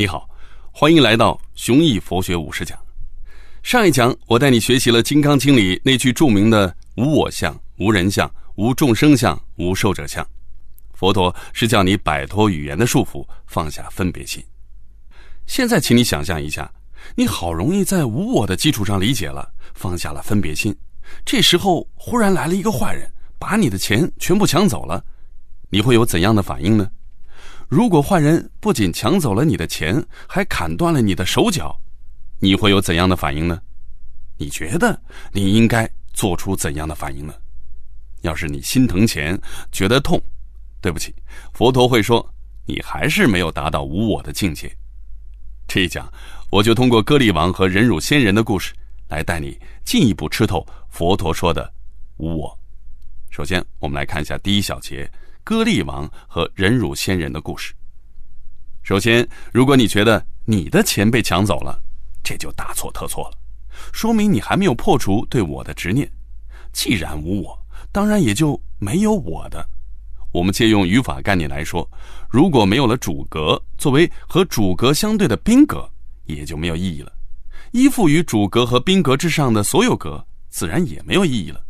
你好，欢迎来到雄毅佛学五十讲。上一讲我带你学习了《金刚经》里那句著名的“无我相、无人相、无众生相、无寿者相”。佛陀是叫你摆脱语言的束缚，放下分别心。现在，请你想象一下，你好容易在无我的基础上理解了，放下了分别心。这时候，忽然来了一个坏人，把你的钱全部抢走了，你会有怎样的反应呢？如果坏人不仅抢走了你的钱，还砍断了你的手脚，你会有怎样的反应呢？你觉得你应该做出怎样的反应呢？要是你心疼钱，觉得痛，对不起，佛陀会说你还是没有达到无我的境界。这一讲，我就通过歌利王和忍辱仙人的故事，来带你进一步吃透佛陀说的无我。首先，我们来看一下第一小节。歌利王和忍辱仙人的故事。首先，如果你觉得你的钱被抢走了，这就大错特错了，说明你还没有破除对我的执念。既然无我，当然也就没有我的。我们借用语法概念来说，如果没有了主格作为和主格相对的宾格，也就没有意义了。依附于主格和宾格之上的所有格，自然也没有意义了。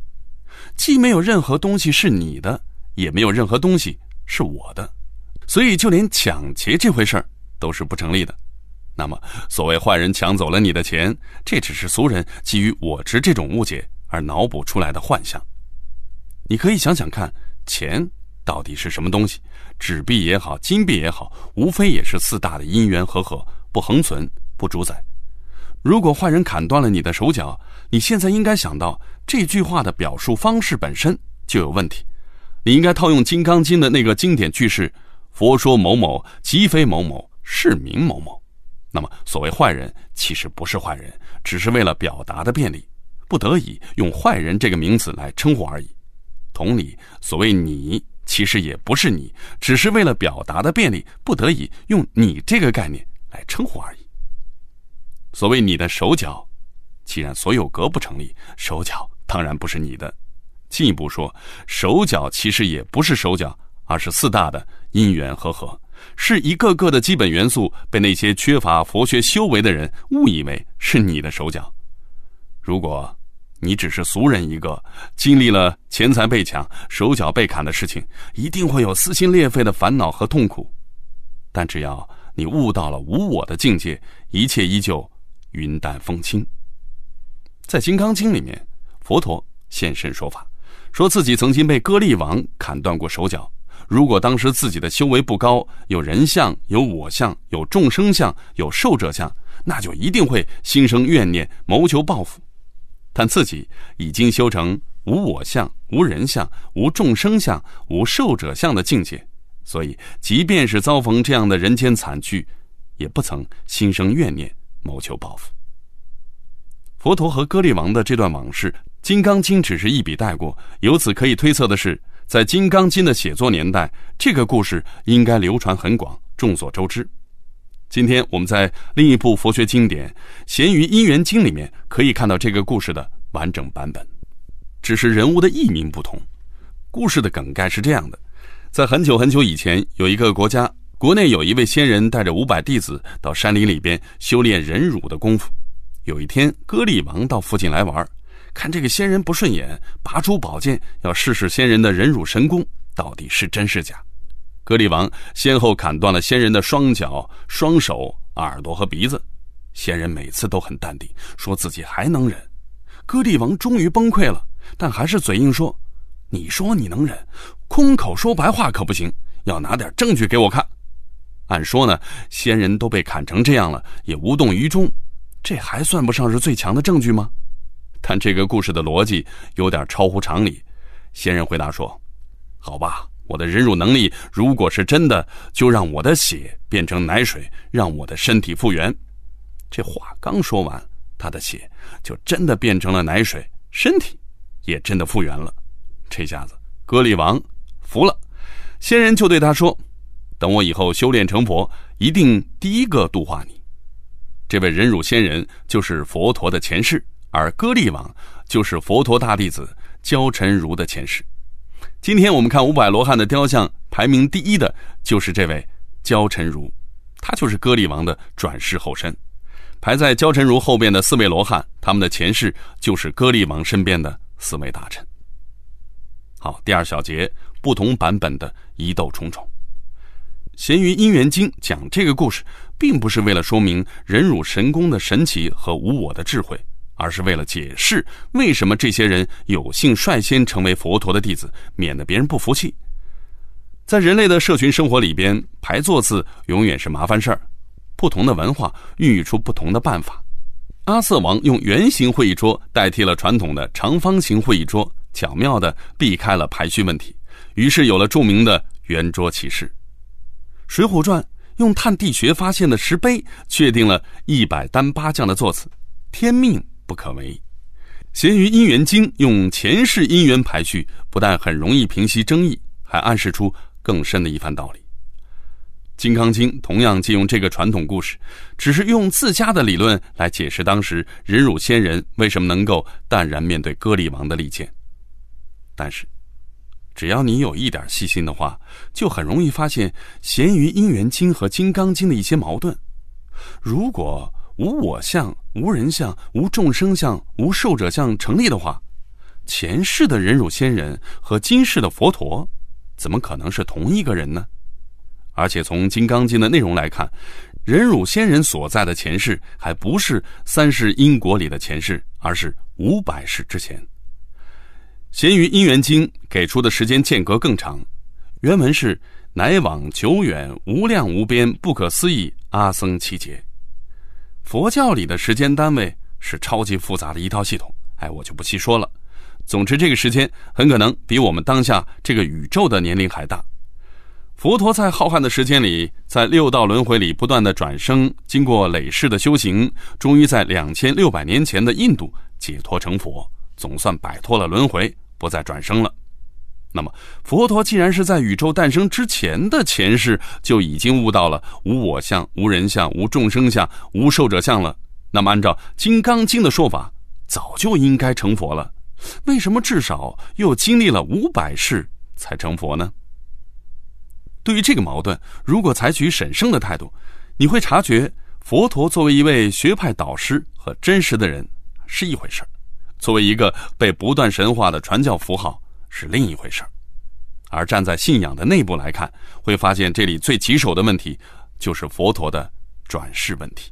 既没有任何东西是你的。也没有任何东西是我的，所以就连抢劫这回事儿都是不成立的。那么，所谓坏人抢走了你的钱，这只是俗人基于我执这种误解而脑补出来的幻象。你可以想想看，钱到底是什么东西？纸币也好，金币也好，无非也是四大的因缘和合，不恒存，不主宰。如果坏人砍断了你的手脚，你现在应该想到这句话的表述方式本身就有问题。你应该套用《金刚经》的那个经典句式：“佛说某某即非某某，是名某某。”那么，所谓坏人其实不是坏人，只是为了表达的便利，不得已用“坏人”这个名词来称呼而已。同理，所谓你其实也不是你，只是为了表达的便利，不得已用“你”这个概念来称呼而已。所谓你的手脚，既然所有格不成立，手脚当然不是你的。进一步说，手脚其实也不是手脚，而是四大的因缘和合，是一个个的基本元素被那些缺乏佛学修为的人误以为是你的手脚。如果你只是俗人一个，经历了钱财被抢、手脚被砍的事情，一定会有撕心裂肺的烦恼和痛苦。但只要你悟到了无我的境界，一切依旧云淡风轻。在《金刚经》里面，佛陀现身说法。说自己曾经被割利王砍断过手脚，如果当时自己的修为不高，有人相、有我相、有众生相、有寿者相，那就一定会心生怨念，谋求报复。但自己已经修成无我相、无人相、无众生相、无寿者相的境界，所以即便是遭逢这样的人间惨剧，也不曾心生怨念，谋求报复。佛陀和割利王的这段往事。《金刚经》只是一笔带过，由此可以推测的是，在《金刚经》的写作年代，这个故事应该流传很广，众所周知。今天我们在另一部佛学经典《咸鱼因缘经》里面可以看到这个故事的完整版本，只是人物的译名不同。故事的梗概是这样的：在很久很久以前，有一个国家，国内有一位仙人带着五百弟子到山林里边修炼忍辱的功夫。有一天，歌利王到附近来玩。看这个仙人不顺眼，拔出宝剑要试试仙人的忍辱神功到底是真是假。格利王先后砍断了仙人的双脚、双手、耳朵和鼻子，仙人每次都很淡定，说自己还能忍。格利王终于崩溃了，但还是嘴硬说：“你说你能忍，空口说白话可不行，要拿点证据给我看。”按说呢，仙人都被砍成这样了，也无动于衷，这还算不上是最强的证据吗？但这个故事的逻辑有点超乎常理。仙人回答说：“好吧，我的忍辱能力如果是真的，就让我的血变成奶水，让我的身体复原。”这话刚说完，他的血就真的变成了奶水，身体也真的复原了。这下子，格利王服了。仙人就对他说：“等我以后修炼成佛，一定第一个度化你。”这位忍辱仙人就是佛陀的前世。而歌利王就是佛陀大弟子焦陈如的前世。今天我们看五百罗汉的雕像，排名第一的就是这位焦陈如。他就是歌利王的转世后身。排在焦臣如后边的四位罗汉，他们的前世就是歌利王身边的四位大臣。好，第二小节不同版本的疑窦重重。咸鱼因缘经讲这个故事，并不是为了说明忍辱神功的神奇和无我的智慧，而是为了解释为什么这些人有幸率先成为佛陀的弟子，免得别人不服气。在人类的社群生活里边，排座次永远是麻烦事儿。不同的文化孕育出不同的办法。阿瑟王用圆形会议桌代替了传统的长方形会议桌，巧妙地避开了排序问题，于是有了著名的圆桌骑士。《水浒传》用探地穴发现的石碑确定了一百单八将的座次，天命不可为。《咸鱼姻缘经》用前世姻缘排序，不但很容易平息争议，还暗示出更深的一番道理。《金刚经》同样借用这个传统故事，只是用自家的理论来解释当时忍辱仙人为什么能够淡然面对歌利王的利剑。但是，只要你有一点细心的话，就很容易发现《咸鱼因缘经》和《金刚经》的一些矛盾。如果无我相、无人相、无众生相、无寿者相成立的话，前世的忍辱仙人和今世的佛陀，怎么可能是同一个人呢？而且从《金刚经》的内容来看，忍辱仙人所在的前世还不是三世因果里的前世，而是五百世之前。《咸鱼因缘经》给出的时间间隔更长，原文是“乃往久远无量无边不可思议阿僧祇劫”。佛教里的时间单位是超级复杂的一套系统，哎，我就不细说了。总之，这个时间很可能比我们当下这个宇宙的年龄还大。佛陀在浩瀚的时间里，在六道轮回里不断的转生，经过累世的修行，终于在两千六百年前的印度解脱成佛，总算摆脱了轮回，不再转生了。那么，佛陀既然是在宇宙诞生之前的前世就已经悟到了无我相、无人相、无众生相、无寿者相了，那么按照《金刚经》的说法，早就应该成佛了。为什么至少又经历了五百世才成佛呢？对于这个矛盾，如果采取审慎的态度，你会察觉佛陀作为一位学派导师和真实的人是一回事作为一个被不断神化的传教符号是另一回事而站在信仰的内部来看，会发现这里最棘手的问题就是佛陀的转世问题。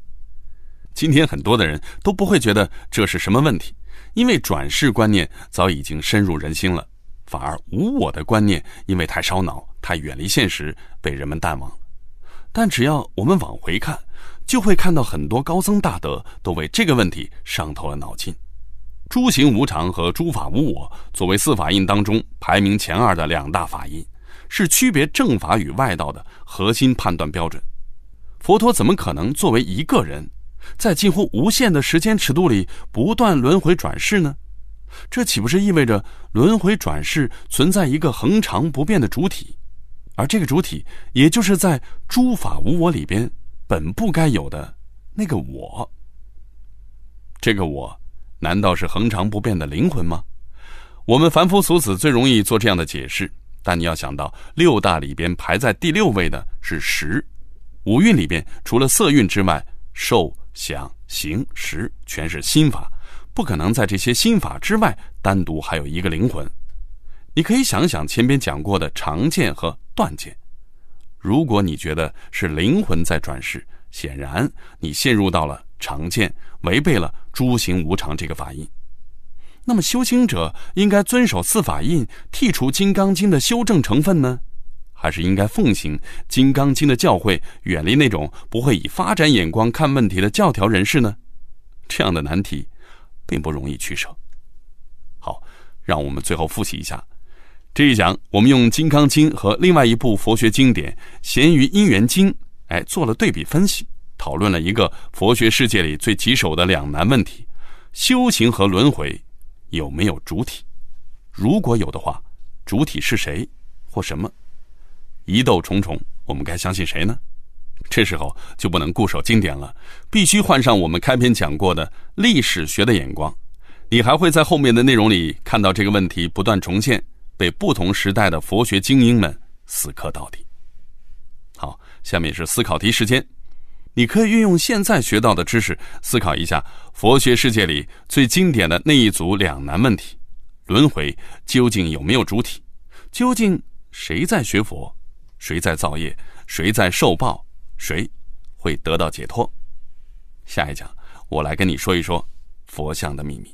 今天很多的人都不会觉得这是什么问题，因为转世观念早已经深入人心了。反而无我的观念，因为太烧脑、太远离现实，被人们淡忘了。但只要我们往回看，就会看到很多高僧大德都为这个问题伤透了脑筋。诸行无常和诸法无我，作为四法印当中排名前二的两大法印，是区别正法与外道的核心判断标准。佛陀怎么可能作为一个人，在近乎无限的时间尺度里不断轮回转世呢？这岂不是意味着轮回转世存在一个恒常不变的主体，而这个主体也就是在诸法无我里边本不该有的那个我？这个我难道是恒常不变的灵魂吗？我们凡夫俗子最容易做这样的解释，但你要想到六大里边排在第六位的是识，五蕴里边除了色蕴之外，受、想、行、识全是心法。不可能在这些心法之外单独还有一个灵魂。你可以想想前边讲过的常见和断见。如果你觉得是灵魂在转世，显然你陷入到了常见，违背了诸行无常这个法印。那么修行者应该遵守四法印，剔除《金刚经》的修正成分呢，还是应该奉行《金刚经》的教诲，远离那种不会以发展眼光看问题的教条人士呢？这样的难题。并不容易取舍。好，让我们最后复习一下这一讲。我们用《金刚经》和另外一部佛学经典《咸鱼因缘经》哎做了对比分析，讨论了一个佛学世界里最棘手的两难问题：修行和轮回有没有主体？如果有的话，主体是谁或什么？疑窦重重，我们该相信谁呢？这时候就不能固守经典了，必须换上我们开篇讲过的历史学的眼光。你还会在后面的内容里看到这个问题不断重现，被不同时代的佛学精英们死磕到底。好，下面是思考题时间，你可以运用现在学到的知识，思考一下佛学世界里最经典的那一组两难问题：轮回究竟有没有主体？究竟谁在学佛？谁在造业？谁在受报？谁会得到解脱？下一讲，我来跟你说一说佛像的秘密。